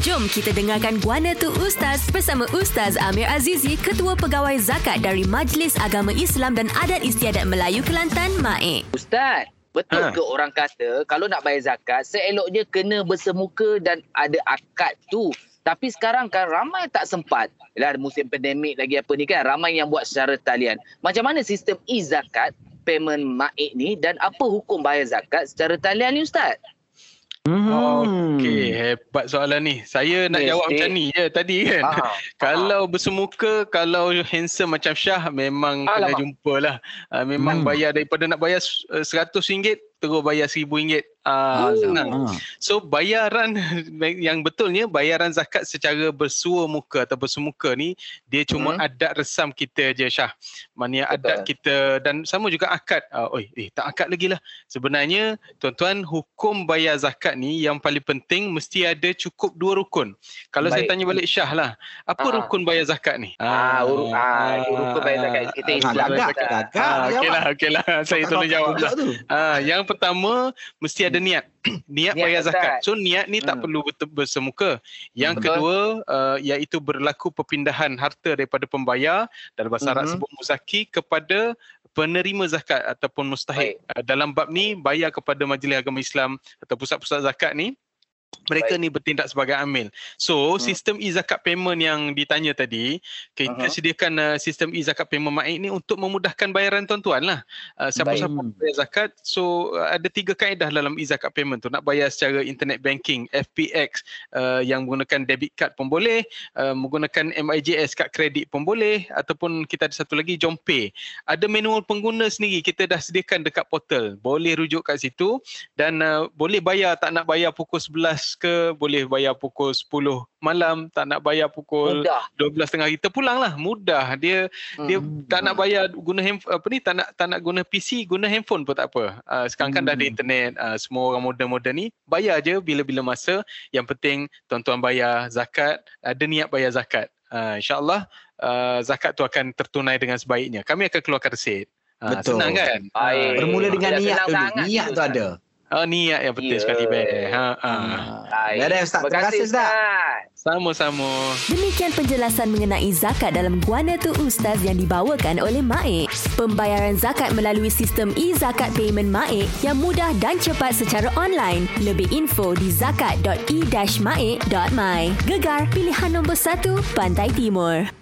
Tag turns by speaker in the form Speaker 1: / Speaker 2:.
Speaker 1: Jom kita dengarkan Guana Tu Ustaz bersama Ustaz Amir Azizi, Ketua Pegawai Zakat dari Majlis Agama Islam dan Adat Istiadat Melayu Kelantan, MAIK.
Speaker 2: Ustaz, betul
Speaker 3: Ha.
Speaker 2: ke orang kata kalau nak bayar zakat, seeloknya kena bersemuka dan ada akad tu. Tapi sekarang kan ramai tak sempat. Yalah musim pandemik lagi apa ni kan, ramai yang buat secara talian. Macam mana sistem e-zakat, payment MAIK ni dan apa hukum bayar zakat secara talian ni Ustaz?
Speaker 4: Hmm.
Speaker 3: Okey, hebat soalan ni. Saya nak
Speaker 2: Mesti.
Speaker 3: jawab macam ni je tadi kan.
Speaker 2: Ah,
Speaker 3: Kalau bersemuka, kalau handsome macam Syah, memang kena
Speaker 2: Alamak.
Speaker 3: jumpa lah. Uh, memang
Speaker 4: Hmm.
Speaker 3: bayar daripada nak bayar uh, RM100, terus bayar RM1,000. Uh, senang.
Speaker 4: Ah.
Speaker 3: So bayaran yang betulnya bayaran zakat secara bersua muka atau bersemuka ni dia cuma
Speaker 2: Hmm.
Speaker 3: adat resam kita je Syah. Maknanya
Speaker 2: Betul.
Speaker 3: adat kita dan sama juga akad. Uh, oi, eh tak akad lagi lah. Sebenarnya tuan-tuan hukum bayar zakat ni yang paling penting mesti ada cukup dua rukun. Kalau saya
Speaker 2: Baik.
Speaker 3: tanya balik Syah lah, apa
Speaker 2: Ah.
Speaker 3: rukun bayar zakat ni?
Speaker 2: Ah, ah, itu rukun bayar zakat. Kita
Speaker 4: Ah,
Speaker 2: Islam.
Speaker 4: gagak,
Speaker 2: Ustaz.
Speaker 4: gagak.
Speaker 3: Ah,
Speaker 4: jawab.
Speaker 3: okeylah, okeylah. Saya tolong jawab lah. Ah, yang pertama mesti ada niat. niat
Speaker 2: Niat
Speaker 3: bayar zakat.
Speaker 2: zakat.
Speaker 3: So niat ni tak
Speaker 2: Hmm.
Speaker 3: perlu betul bersemuka. Yang
Speaker 2: Betul.
Speaker 3: kedua uh, iaitu berlaku perpindahan harta daripada pembayar dalam bahasa Arab
Speaker 2: Mhm.
Speaker 3: sebut muzaki kepada penerima zakat ataupun mustahik. Uh, dalam bab ni bayar kepada Majlis Agama Islam atau pusat-pusat zakat ni mereka
Speaker 2: Baik.
Speaker 3: ni bertindak sebagai amil. So,
Speaker 2: Hmm.
Speaker 3: sistem e-zakat payment yang ditanya tadi, kita
Speaker 2: Aha.
Speaker 3: sediakan uh, sistem e-zakat payment MAIK ni untuk memudahkan bayaran tuan-tuan lah. Uh, siapa-siapa bayar zakat, so uh, ada tiga kaedah dalam e-zakat payment tu. Nak bayar secara internet banking, FPX uh, yang menggunakan debit card pun boleh, uh, menggunakan MIJS kad kredit pun boleh ataupun kita ada satu lagi JomPay. Ada manual pengguna sendiri kita dah sediakan dekat portal. Boleh rujuk kat situ dan uh, boleh bayar tak nak bayar pukul 11 ke, boleh bayar pukul 10 malam, tak nak bayar pukul
Speaker 2: Mudah.
Speaker 3: 12 tengah hari terpulang lah. Mudah. Dia dia
Speaker 2: Hmm.
Speaker 3: tak nak bayar guna handphone apa ni tak nak tak nak guna PC guna handphone pun tak apa. Uh, sekarang kan dah ada
Speaker 4: Hmm.
Speaker 3: internet uh, semua orang moden-moden ni bayar je bila-bila masa. Yang penting tuan-tuan bayar zakat, ada niat bayar zakat. Uh, InsyaAllah uh, zakat tu akan tertunai dengan sebaiknya. Kami akan keluarkan resit. Uh,
Speaker 4: Betul.
Speaker 3: Senang kan?
Speaker 2: Baik.
Speaker 4: Bermula dengan niat
Speaker 2: sangat
Speaker 4: Niat
Speaker 2: tu,
Speaker 4: ada.
Speaker 3: Uh, niat yang penting
Speaker 2: Ya.
Speaker 3: sekali. Be. Ha, ha.
Speaker 4: Ah. Beres Ustaz. Terima kasih Ustaz.
Speaker 3: Sama-sama.
Speaker 1: Demikian penjelasan mengenai zakat dalam Guana Tu Ustaz yang dibawakan oleh MAIK. Pembayaran zakat melalui sistem e-zakat payment MAIK yang mudah dan cepat secara online. Lebih info di zakat.e-maik.my. Gegar pilihan nombor 1 Pantai Timur.